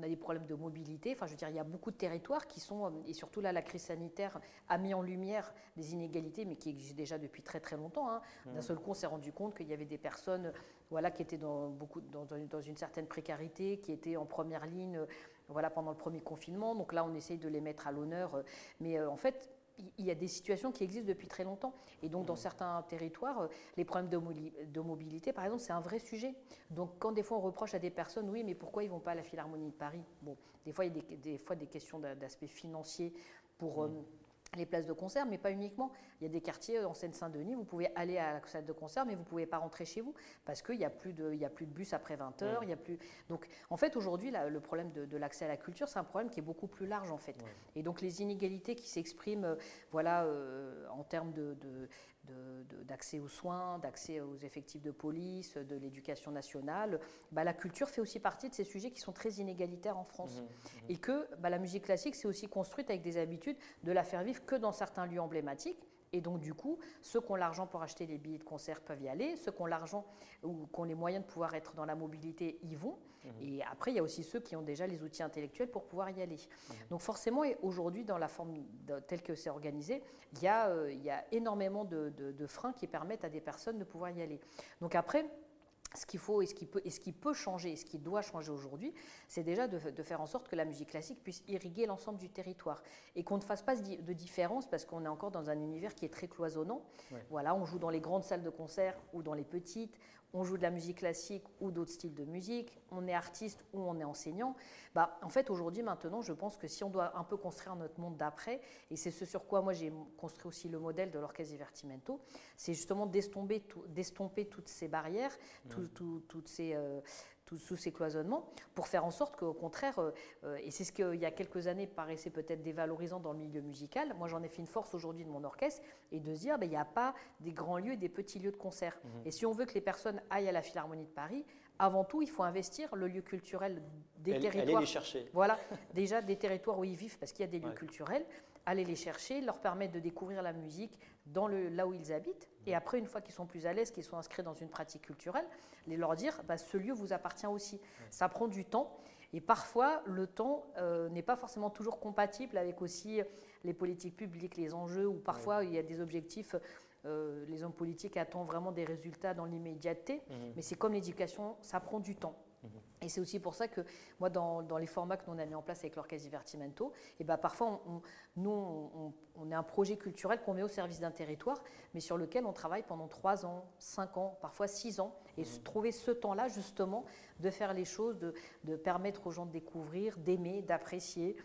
on a des problèmes de mobilité. Enfin, je veux dire, il y a beaucoup de territoires qui sont, euh, et surtout là, la crise sanitaire a mis en lumière des inégalités, mais qui existent déjà depuis très très longtemps. Hein. Mmh. D'un seul coup, on s'est rendu compte qu'il y avait des personnes, voilà, qui étaient dans beaucoup dans, dans, une certaine précarité, qui étaient en première ligne, euh, voilà, pendant le premier confinement. Donc là, on essaye de les mettre à l'honneur, euh, mais en fait, il y a des situations qui existent depuis très longtemps. Et donc, dans mmh. certains territoires, euh, les problèmes de, mobilité, par exemple, c'est un vrai sujet. Donc, quand des fois on reproche à des personnes, oui, mais pourquoi ils ne vont pas à la Philharmonie de Paris? Bon, des fois, il y a des, fois des questions d'aspect financier pour. Mmh. Euh, les places de concert, mais pas uniquement. Il y a des quartiers en Seine-Saint-Denis, vous pouvez aller à la salle de concert, mais vous ne pouvez pas rentrer chez vous parce qu'il n'y a, plus de, il a plus de bus après 20 heures. Il y a plus... Donc, en fait, aujourd'hui, le problème de, l'accès à la culture, c'est un problème qui est beaucoup plus large, en fait. Et donc, les inégalités qui s'expriment euh, voilà, euh, en termes de, d'accès aux soins, d'accès aux effectifs de police, de l'éducation nationale, bah, la culture fait aussi partie de ces sujets qui sont très inégalitaires en France. Mmh, mmh. Et que bah, la musique classique s'est aussi construite avec des habitudes de la faire vivre que dans certains lieux emblématiques. Et donc, du coup, ceux qui ont l'argent pour acheter les billets de concert peuvent y aller. Ceux qui ont l'argent ou qui ont les moyens de pouvoir être dans la mobilité y vont. Mmh. Et après, il y a aussi ceux qui ont déjà les outils intellectuels pour pouvoir y aller. Mmh. Donc, forcément, aujourd'hui, dans la forme telle que c'est organisé, il y, a, euh, il y a énormément de, de freins qui permettent à des personnes de pouvoir y aller. Donc, après, ce qu'il faut et ce qui peut, et ce qui peut changer et ce qui doit changer aujourd'hui, c'est déjà de, faire en sorte que la musique classique puisse irriguer l'ensemble du territoire et qu'on ne fasse pas de différence parce qu'on est encore dans un univers qui est très cloisonnant. Voilà, on joue dans les grandes salles de concert ou dans les petites, on joue de la musique classique ou d'autres styles de musique, on est artiste ou on est enseignant. Bah, en fait, aujourd'hui, maintenant, je pense que si on doit un peu construire notre monde d'après, et c'est ce sur quoi moi j'ai construit aussi le modèle de l'orchestre Divertimento, c'est justement d'estomper, toutes ces barrières, toutes ces, euh, tous, ces cloisonnements, pour faire en sorte qu'au contraire, euh, euh, et c'est ce qu'il y a quelques années paraissait peut-être dévalorisant dans le milieu musical, moi j'en ai fait une force aujourd'hui de mon orchestre, et de se dire, ben, il n'y a pas des grands lieux et des petits lieux de concert. Mhm. Et si on veut que les personnes aillent à la Philharmonie de Paris, avant tout, il faut investir le lieu culturel des territoires. Aller les chercher. Voilà, déjà des territoires où ils vivent, parce qu'il y a des lieux culturels, aller les chercher, leur permettre de découvrir la musique dans le, là où ils habitent, et après, une fois qu'ils sont plus à l'aise, qu'ils sont inscrits dans une pratique culturelle, les leur dire, bah, ce lieu vous appartient aussi. Ça prend du temps, et parfois, le temps euh, n'est pas forcément toujours compatible avec aussi les politiques publiques, les enjeux, ou parfois il y a des objectifs euh, les hommes politiques attendent vraiment des résultats dans l'immédiateté, mhm. mais c'est comme l'éducation, ça prend du temps. Et c'est aussi pour ça que moi, dans, les formats que nous on a mis en place avec l'Orchestre Divertimento, et eh ben parfois, on, nous, on, on, est un projet culturel qu'on met au service d'un territoire, mais sur lequel on travaille pendant 3 ans, 5 ans, parfois 6 ans, et mhm. trouver ce temps-là, justement, de faire les choses, de, de permettre aux gens de découvrir, d'aimer, d'apprécier,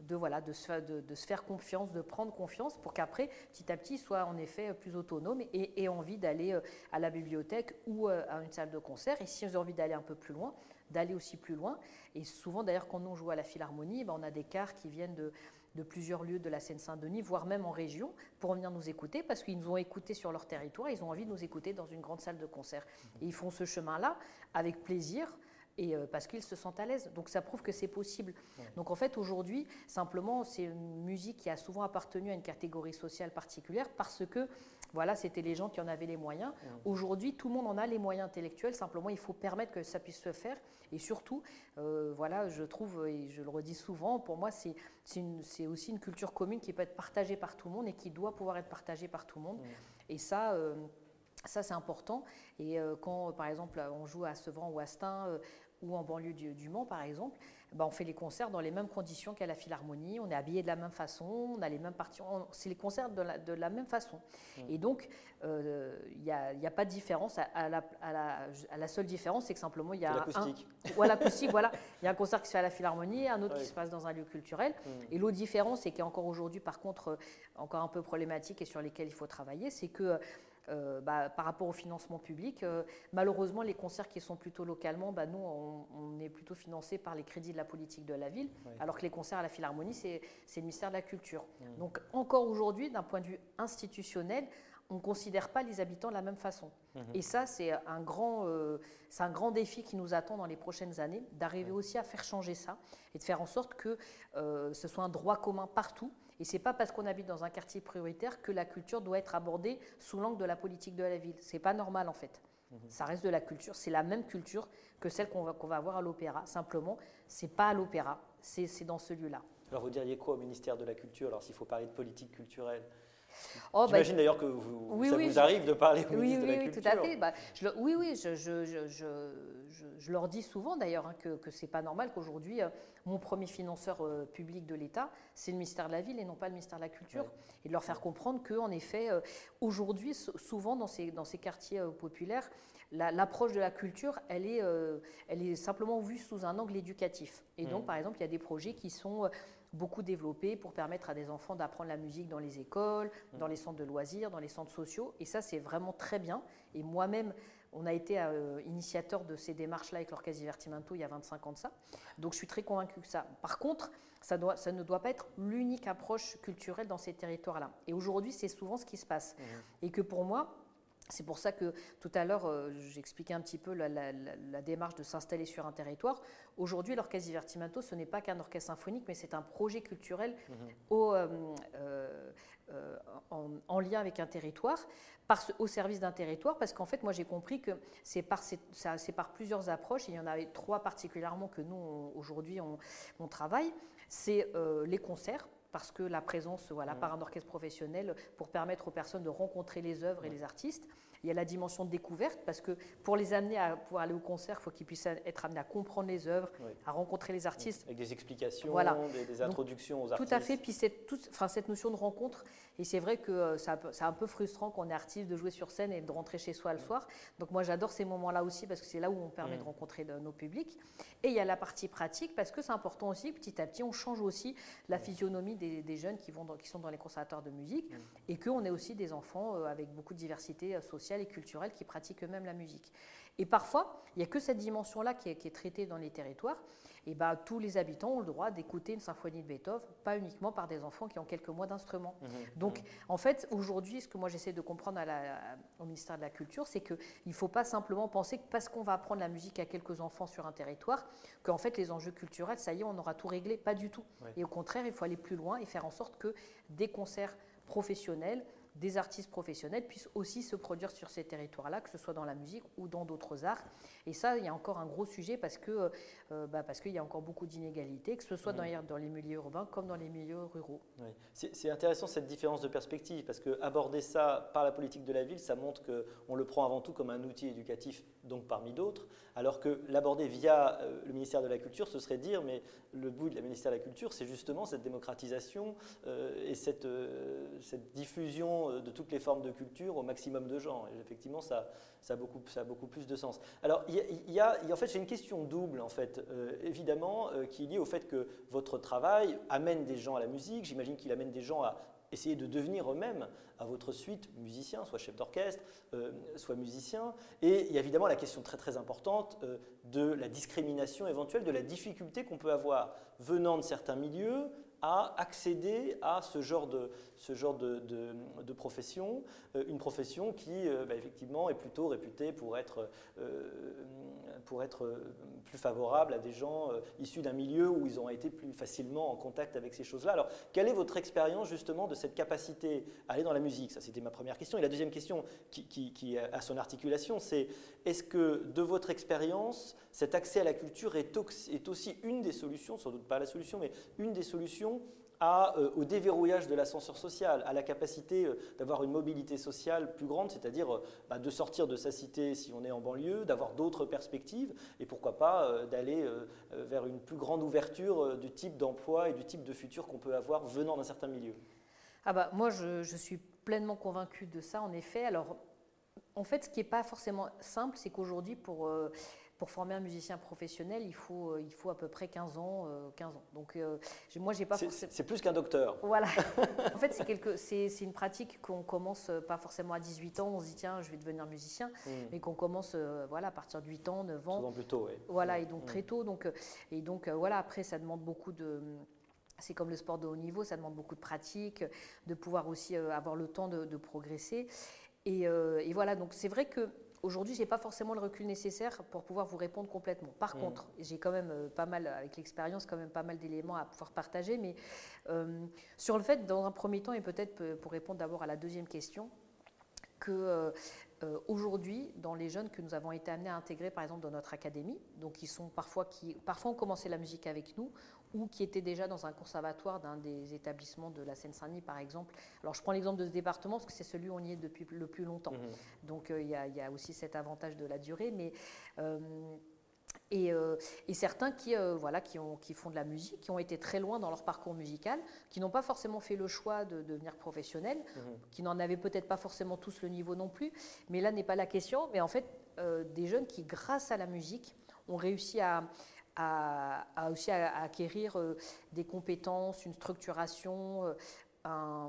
de, voilà, de, se, de, se faire confiance, de prendre confiance pour qu'après, petit à petit, soit en effet plus autonome et aient envie d'aller euh, à la bibliothèque ou euh, à une salle de concert. Et si ils ont envie d'aller un peu plus loin, d'aller aussi plus loin. Et souvent, d'ailleurs, quand on joue à la Philharmonie, ben, on a des cars qui viennent de, de plusieurs lieux de la Seine-Saint-Denis, voire même en région, pour venir nous écouter, parce qu'ils nous ont écoutés sur leur territoire, ils ont envie de nous écouter dans une grande salle de concert. Et ils font ce chemin-là avec plaisir, et euh, parce qu'ils se sentent à l'aise. Donc ça prouve que c'est possible. Donc en fait aujourd'hui, simplement, c'est une musique qui a souvent appartenu à une catégorie sociale particulière parce que voilà, c'était les gens qui en avaient les moyens. Aujourd'hui, tout le monde en a les moyens intellectuels. Simplement, il faut permettre que ça puisse se faire. Et surtout, euh, voilà, je trouve, et je le redis souvent, pour moi, c'est aussi une culture commune qui peut être partagée par tout le monde et qui doit pouvoir être partagée par tout le monde. Et ça. Euh, ça, c'est important. Et euh, quand, par exemple, on joue à Sevran ou à Stein, ou en banlieue du, Mans, par exemple, ben, on fait les concerts dans les mêmes conditions qu'à la Philharmonie, on est habillé de la même façon, on a les mêmes parties, c'est les concerts de la, de la même façon. Mmh. Et donc, il euh, n'y a, a, pas de différence. À, la, à la, seule différence, c'est que simplement, il y a l'acoustique. Voilà, l'acoustique, voilà. Il y a un concert qui se fait à la Philharmonie, un autre qui se passe dans un lieu culturel. Mmh. Et l'autre différence, c'est qu'encore aujourd'hui, par contre, euh, encore un peu problématique et sur lesquels il faut travailler, c'est que euh, bah, par rapport au financement public. Euh, malheureusement, les concerts qui sont plutôt localement, bah, nous, on, est plutôt financé par les crédits de la politique de la ville, alors que les concerts à la Philharmonie, c'est le ministère de la Culture. Mmh. Donc encore aujourd'hui, d'un point de vue institutionnel, on ne considère pas les habitants de la même façon. Mmh. Et ça, c'est un, grand, euh, un grand défi qui nous attend dans les prochaines années, d'arriver aussi à faire changer ça et de faire en sorte que ce soit un droit commun partout et ce n'est pas parce qu'on habite dans un quartier prioritaire que la culture doit être abordée sous l'angle de la politique de la ville. Ce n'est pas normal en fait. Mhm. Ça reste de la culture, c'est la même culture que celle qu'on va, va avoir à l'opéra. Simplement, ce n'est pas à l'opéra, c'est, dans ce lieu-là. Alors vous diriez quoi au ministère de la Culture, alors s'il faut parler de politique culturelle? Oh, bah, J'imagine d'ailleurs que vous, ça vous arrive de parler au ministre de la Culture. Oui, tout à fait. Bah, oui, oui, je, je, je, leur dis souvent d'ailleurs hein, que, ce n'est pas normal qu'aujourd'hui, euh, mon premier financeur euh, public de l'État, c'est le ministère de la Ville et non pas le ministère de la Culture. Et de leur faire comprendre qu'en effet, euh, aujourd'hui, souvent dans ces, dans ces quartiers populaires, l'approche de la culture, elle est, elle est simplement vue sous un angle éducatif. Et donc, mmh. par exemple, il y a des projets qui sont beaucoup développé pour permettre à des enfants d'apprendre la musique dans les écoles, mmh. dans les centres de loisirs, dans les centres sociaux. Et ça, c'est vraiment très bien. Et moi-même, on a été euh, initiateur de ces démarches-là avec l'Orchestre Divertimento il y a 25 ans de ça. Donc je suis très convaincu que ça. Par contre, ça, doit, ça ne doit pas être l'unique approche culturelle dans ces territoires-là. Et aujourd'hui, c'est souvent ce qui se passe. Mmh. Et que pour moi, c'est pour ça que tout à l'heure, euh, j'expliquais un petit peu la, démarche de s'installer sur un territoire. Aujourd'hui, l'orchestre Divertimento, ce n'est pas qu'un orchestre symphonique, mais c'est un projet culturel mhm. euh, euh, en, lien avec un territoire, au service d'un territoire, parce qu'en fait, moi j'ai compris que c'est par, par, plusieurs approches, il y en avait trois particulièrement que nous, aujourd'hui, on, travaille. C'est les concerts, parce que la présence voilà, mm. par un orchestre professionnel pour permettre aux personnes de rencontrer les œuvres et les artistes. Il y a la dimension de découverte, parce que pour les amener à pouvoir aller au concert, il faut qu'ils puissent être amenés à comprendre les œuvres, à rencontrer les artistes. Avec des explications, voilà. des, introductions aux artistes. Tout à fait, puis cette, enfin, cette notion de rencontre, et c'est vrai que euh, c'est un peu frustrant qu'on est artiste de jouer sur scène et de rentrer chez soi le mm. soir. Donc moi j'adore ces moments-là aussi, parce que c'est là où on permet de mm. rencontrer nos publics. Et il y a la partie pratique, parce que c'est important aussi, petit à petit, on change aussi la physionomie des, jeunes qui, vont qui sont dans les conservatoires de musique, et qu'on ait aussi des enfants euh, avec beaucoup de diversité euh, et culturels qui pratiquent eux-mêmes la musique. Et parfois, il n'y a que cette dimension-là qui, est traitée dans les territoires. Et ben, tous les habitants ont le droit d'écouter une symphonie de Beethoven, pas uniquement par des enfants qui ont quelques mois d'instruments. Mmh, mmh. Donc, en fait, aujourd'hui, ce que moi j'essaie de comprendre à la, au ministère de la Culture, c'est qu'il ne faut pas simplement penser que parce qu'on va apprendre la musique à quelques enfants sur un territoire, qu'en fait, les enjeux culturels, ça y est, on aura tout réglé. Pas du tout. Et au contraire, il faut aller plus loin et faire en sorte que des concerts professionnels des artistes professionnels puissent aussi se produire sur ces territoires-là, que ce soit dans la musique ou dans d'autres arts. Et ça, il y a encore un gros sujet parce que euh, bah, parce qu'il y a encore beaucoup d'inégalités, que ce soit dans, dans, les milieux urbains comme dans les milieux ruraux. C'est intéressant cette différence de perspective parce que aborder ça par la politique de la ville, ça montre qu'on le prend avant tout comme un outil éducatif, donc parmi d'autres, alors que l'aborder via euh, le ministère de la Culture, ce serait dire, mais le bout de la ministère de la Culture, c'est justement cette démocratisation euh, et cette, cette diffusion euh, de toutes les formes de culture au maximum de gens. Et effectivement, ça, ça, a beaucoup, ça beaucoup plus de sens. Alors, il y, a, en fait, j'ai une question double, en fait, euh, évidemment, euh, qui est liée au fait que votre travail amène des gens à la musique. J'imagine qu'il amène des gens à essayer de devenir eux-mêmes à votre suite musiciens, soit chef d'orchestre, soit musicien. Et il y a évidemment la question très très importante de la discrimination éventuelle, de la difficulté qu'on peut avoir venant de certains milieux à accéder à ce genre de, profession, euh, une profession qui euh, bah, effectivement est plutôt réputée pour être, euh, pour être plus favorable à des gens issus d'un milieu où ils ont été plus facilement en contact avec ces choses-là. Alors, quelle est votre expérience justement de cette capacité à aller dans la musique? Ça, c'était ma première question. Et la deuxième question qui, a son articulation, c'est est-ce que de votre expérience, cet accès à la culture est aussi une des solutions, sans doute pas la solution, mais une des solutions euh, au déverrouillage de l'ascenseur social, à la capacité euh, d'avoir une mobilité sociale plus grande, c'est-à-dire bah, de sortir de sa cité si on est en banlieue, d'avoir d'autres perspectives et pourquoi pas d'aller vers une plus grande ouverture du type d'emploi et du type de futur qu'on peut avoir venant d'un certain milieu. Ah bah, moi, je, suis pleinement convaincue de ça, en effet. Alors, en fait, ce qui n'est pas forcément simple, c'est qu'aujourd'hui, pour, euh, pour former un musicien professionnel, il faut, euh, il faut à peu près 15 ans. 15 euh, ans. Donc, moi, j'ai pas C'est plus qu'un docteur. Voilà. en fait, c'est une pratique qu'on commence pas forcément à 18 ans, on se dit, tiens, je vais devenir musicien, hmm. mais qu'on commence voilà, à partir de 8 ans, 9 ans. Souvent plus tôt, oui. Voilà, et donc hmm. très tôt. Donc, et donc, voilà, après, ça demande beaucoup de c'est comme le sport de haut niveau, ça demande beaucoup de pratique, de pouvoir aussi avoir le temps de, de progresser. Euh, et, voilà, donc c'est vrai que aujourd'hui, je n'ai pas forcément le recul nécessaire pour pouvoir vous répondre complètement. Par mmh. contre, j'ai quand même euh, pas mal, avec l'expérience, quand même pas mal d'éléments à pouvoir partager. Mais euh, sur le fait, dans un premier temps, et peut-être pour répondre d'abord à la deuxième question, que aujourd'hui, dans les jeunes que nous avons été amenés à intégrer, par exemple, dans notre académie, donc qui sont parfois qui parfois ont commencé la musique avec nous, ou qui étaient déjà dans un conservatoire d'un des établissements de la Seine-Saint-Denis, par exemple. Alors, je prends l'exemple de ce département parce que c'est celui où on y est depuis le plus longtemps. Mmh. Donc, euh, il y, a aussi cet avantage de la durée. Mais, euh, euh, et, certains qui, voilà, qui, ont, qui font de la musique, qui ont été très loin dans leur parcours musical, qui n'ont pas forcément fait le choix de, devenir professionnels, mmh. qui n'en avaient peut-être pas forcément tous le niveau non plus. Mais là n'est pas la question. Mais en fait, des jeunes qui, grâce à la musique, ont réussi à, à, aussi à, acquérir euh, des compétences, une structuration, euh,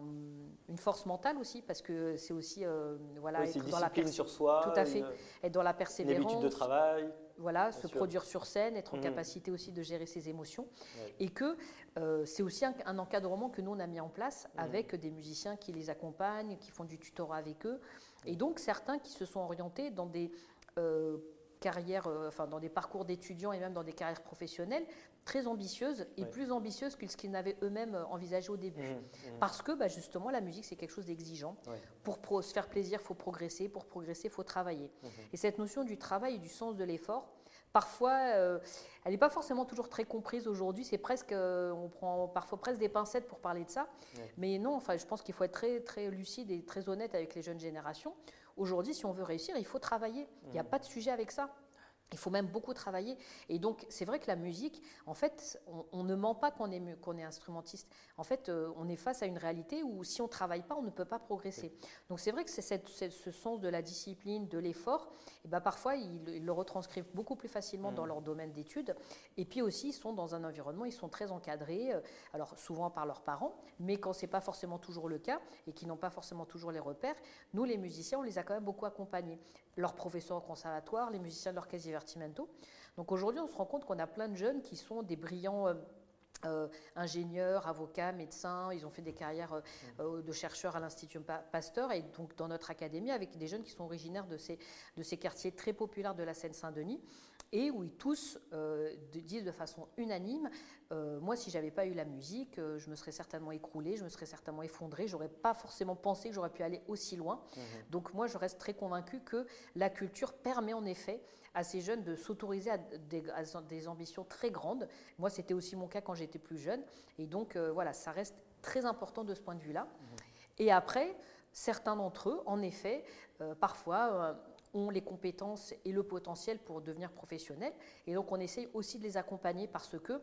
une force mentale aussi, parce que c'est aussi euh, voilà, être dans la sur soi, tout à fait, être dans la persévérance, une habitude de travail, voilà, se produire sur scène, être en mmh. capacité aussi de gérer ses émotions, et que c'est aussi un, encadrement que nous on a mis en place mmh. avec des musiciens qui les accompagnent, qui font du tutorat avec eux, et donc certains qui se sont orientés dans des carrières, euh, enfin dans des parcours d'étudiants et même dans des carrières professionnelles très ambitieuses et plus ambitieuses que ce qu'ils n'avaient eux-mêmes euh, envisagé au début. Mmh, mmh. Parce que bah, justement, la musique, c'est quelque chose d'exigeant. Pour se faire plaisir, il faut progresser. Pour progresser, il faut travailler. Mmh. Et cette notion du travail et du sens de l'effort, parfois, euh, elle n'est pas forcément toujours très comprise aujourd'hui. C'est presque, on prend parfois presque des pincettes pour parler de ça. Mais non, enfin, je pense qu'il faut être très, très lucide et très honnête avec les jeunes générations. Aujourd'hui, si on veut réussir, il faut travailler. Il n'y a mmh. pas de sujet avec ça. Il faut même beaucoup travailler. Et donc, c'est vrai que la musique, en fait, on, ne ment pas qu'on est, qu'on est instrumentiste. En fait, euh, on est face à une réalité où si on ne travaille pas, on ne peut pas progresser. Donc, c'est vrai que c'est ce sens de la discipline, de l'effort, et ben, parfois, ils, le retranscrivent beaucoup plus facilement dans mmh. leur domaine d'études. Et puis aussi, ils sont dans un environnement, ils sont très encadrés, euh, alors souvent par leurs parents, mais quand ce n'est pas forcément toujours le cas et qui n'ont pas forcément toujours les repères, nous, les musiciens, on les a quand même beaucoup accompagnés. Leurs professeurs au conservatoire, les musiciens de l'orchestre donc aujourd'hui, on se rend compte qu'on a plein de jeunes qui sont des brillants euh, euh, ingénieurs, avocats, médecins, ils ont fait des carrières euh, mmh. de chercheurs à l'Institut Pasteur et donc dans notre académie avec des jeunes qui sont originaires de ces, de ces quartiers très populaires de la Seine-Saint-Denis et où ils tous disent de façon unanime moi si j'avais pas eu la musique je me serais certainement écroulé je me serais certainement effondré j'aurais pas forcément pensé que j'aurais pu aller aussi loin mmh. donc moi je reste très convaincue que la culture permet en effet à ces jeunes de s'autoriser à, des ambitions très grandes. Moi, c'était aussi mon cas quand j'étais plus jeune. Et donc, euh, voilà, ça reste très important de ce point de vue-là. Mmh. Et après, certains d'entre eux, en effet, euh, parfois, euh, ont les compétences et le potentiel pour devenir professionnels. Et donc, on essaye aussi de les accompagner parce que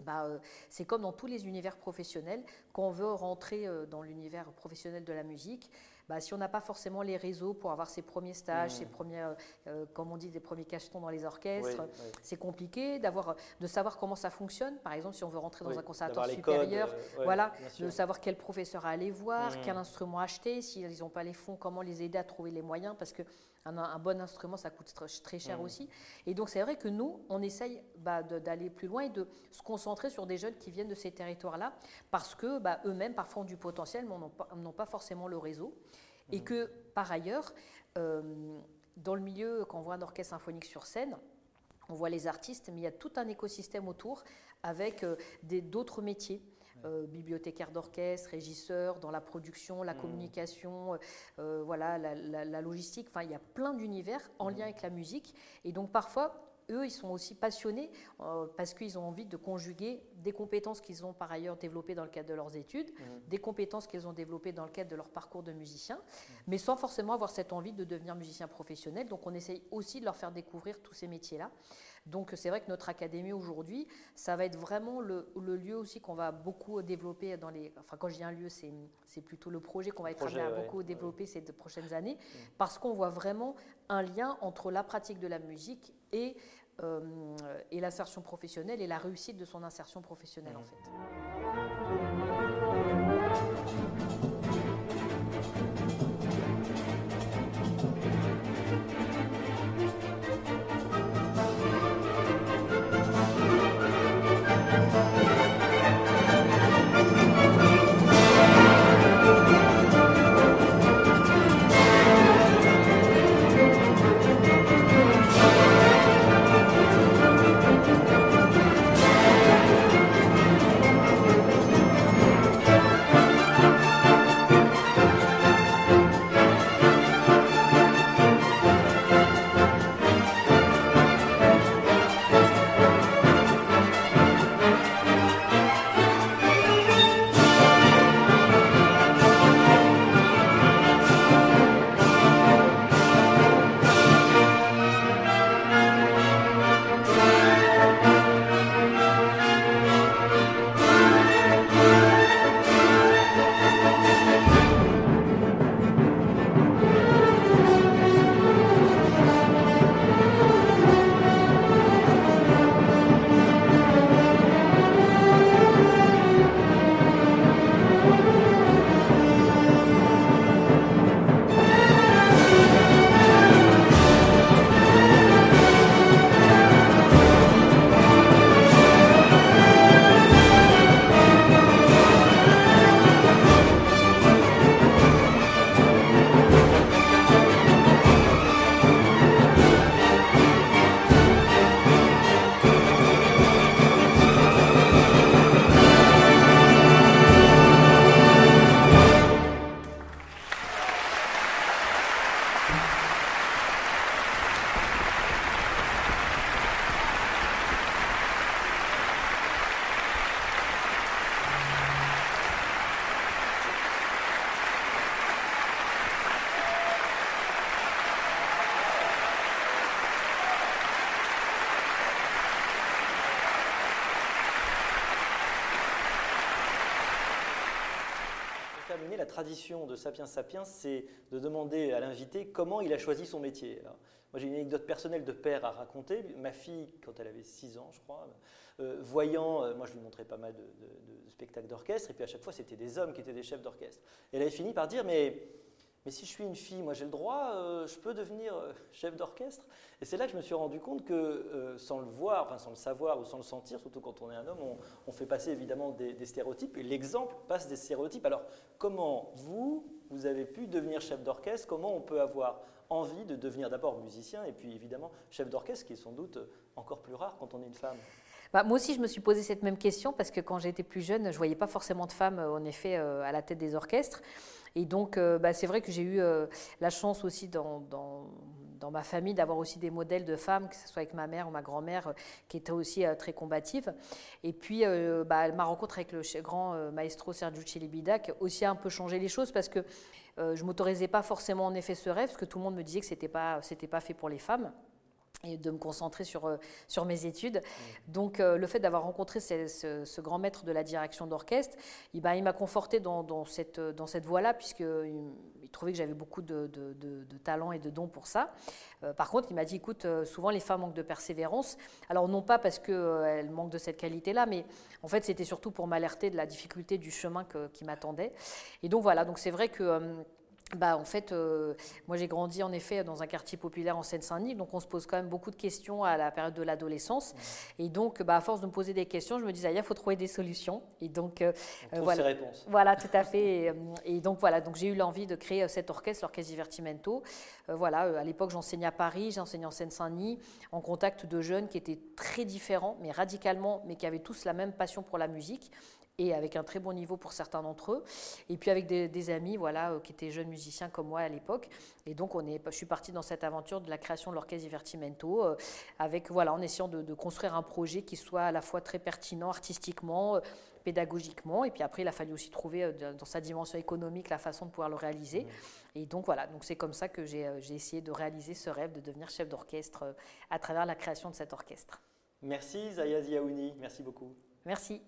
bah, c'est comme dans tous les univers professionnels, quand on veut rentrer dans l'univers professionnel de la musique, bah, si on n'a pas forcément les réseaux pour avoir ses premiers stages, mmh. ses premiers, euh, comme on dit, des premiers cachetons dans les orchestres, c'est compliqué d'avoir, de savoir comment ça fonctionne. Par exemple, si on veut rentrer dans un conservatoire supérieur, euh, voilà, de savoir quel professeur aller voir, mmh. quel instrument acheter, s'ils n'ont pas les fonds, comment les aider à trouver les moyens, parce que un, bon instrument, ça coûte très cher mmh. aussi. Et donc, c'est vrai que nous, on essaye bah, d'aller plus loin et de se concentrer sur des jeunes qui viennent de ces territoires-là, parce que bah, eux-mêmes, parfois, ont du potentiel, mais n'ont pas, forcément le réseau. Et mmh. que, par ailleurs, euh, dans le milieu, quand on voit un orchestre symphonique sur scène, on voit les artistes, mais il y a tout un écosystème autour avec euh, d'autres métiers. Euh, bibliothécaire d'orchestre, régisseur, dans la production, la mmh. communication, euh, euh, voilà, la, logistique. Enfin, il y a plein d'univers en mmh. lien avec la musique. Et donc, parfois, eux, ils sont aussi passionnés euh, parce qu'ils ont envie de conjuguer des compétences qu'ils ont par ailleurs développées dans le cadre de leurs études, mmh. des compétences qu'ils ont développées dans le cadre de leur parcours de musicien, mmh. mais sans forcément avoir cette envie de devenir musicien professionnel. Donc on essaye aussi de leur faire découvrir tous ces métiers-là. Donc c'est vrai que notre académie aujourd'hui, ça va être vraiment le, lieu aussi qu'on va beaucoup développer dans les... Enfin quand je dis un lieu, c'est plutôt le projet qu'on va être amené à beaucoup développer ces deux prochaines années, mmh. parce qu'on voit vraiment un lien entre la pratique de la musique et, euh, et l'insertion professionnelle et la réussite de son insertion professionnelle en fait. Tradition de Sapiens Sapiens, c'est de demander à l'invité comment il a choisi son métier. moi, j'ai une anecdote personnelle de père à raconter. Ma fille, quand elle avait 6 ans, je crois, euh, voyant, euh, moi je lui montrais pas mal de, de spectacles d'orchestre, et puis à chaque fois, c'était des hommes qui étaient des chefs d'orchestre. Elle avait fini par dire, mais mais si je suis une fille, moi j'ai le droit, euh, je peux devenir euh, chef d'orchestre. Et c'est là que je me suis rendu compte que euh, sans le voir, enfin sans le savoir ou sans le sentir, surtout quand on est un homme, on, fait passer évidemment des, stéréotypes. Et l'exemple passe des stéréotypes. Alors comment vous, vous avez pu devenir chef d'orchestre? Comment on peut avoir envie de devenir d'abord musicien et puis évidemment chef d'orchestre, qui est sans doute encore plus rare quand on est une femme? Bah, moi aussi, je me suis posé cette même question parce que quand j'étais plus jeune, je ne voyais pas forcément de femmes, en effet, à la tête des orchestres. Et donc, euh, bah, c'est vrai que j'ai eu euh, la chance aussi dans, ma famille d'avoir aussi des modèles de femmes, que ce soit avec ma mère ou ma grand-mère, euh, qui étaient aussi très combatives. Et puis, bah, ma rencontre avec le grand maestro Sergio Celibidac aussi a un peu changé les choses parce que je m'autorisais pas forcément en effet ce rêve, parce que tout le monde me disait que ce n'était pas, pas fait pour les femmes et de me concentrer sur, euh, sur mes études. Donc euh, le fait d'avoir rencontré ce, grand maître de la direction d'orchestre, il, bah, il m'a conforté dans, cette, dans cette voie-là, puisqu'il il trouvait que j'avais beaucoup de, de, talent et de dons pour ça. Euh, par contre, il m'a dit, écoute, souvent les femmes manquent de persévérance. Alors non pas parce qu'elles manquent de cette qualité-là, mais en fait c'était surtout pour m'alerter de la difficulté du chemin qui m'attendait. Et donc voilà, donc c'est vrai que bah, en fait, euh, moi j'ai grandi en effet dans un quartier populaire en Seine-Saint-Denis, donc on se pose quand même beaucoup de questions à la période de l'adolescence. Mmh. Et donc, bah, à force de me poser des questions, je me disais, il faut trouver des solutions. Et donc, euh, voilà. réponses. Voilà, tout à fait. Et, donc voilà, donc j'ai eu l'envie de créer euh, cet orchestre, l'orchestre Divertimento. voilà, à l'époque j'enseignais à Paris, j'enseignais en Seine-Saint-Denis, en contact de jeunes qui étaient très différents, mais radicalement, mais qui avaient tous la même passion pour la musique et avec un très bon niveau pour certains d'entre eux. Et puis avec des, amis voilà, euh, qui étaient jeunes musiciens comme moi à l'époque. Et donc on est, je suis partie dans cette aventure de la création de l'orchestre Divertimento, euh, avec, voilà, en essayant de, construire un projet qui soit à la fois très pertinent artistiquement, euh, pédagogiquement. Et puis après, il a fallu aussi trouver dans sa dimension économique la façon de pouvoir le réaliser. Mmh. Et donc voilà, donc c'est comme ça que j'ai essayé de réaliser ce rêve de devenir chef d'orchestre à travers la création de cet orchestre. Merci Zaya Ziaouni, merci beaucoup. Merci.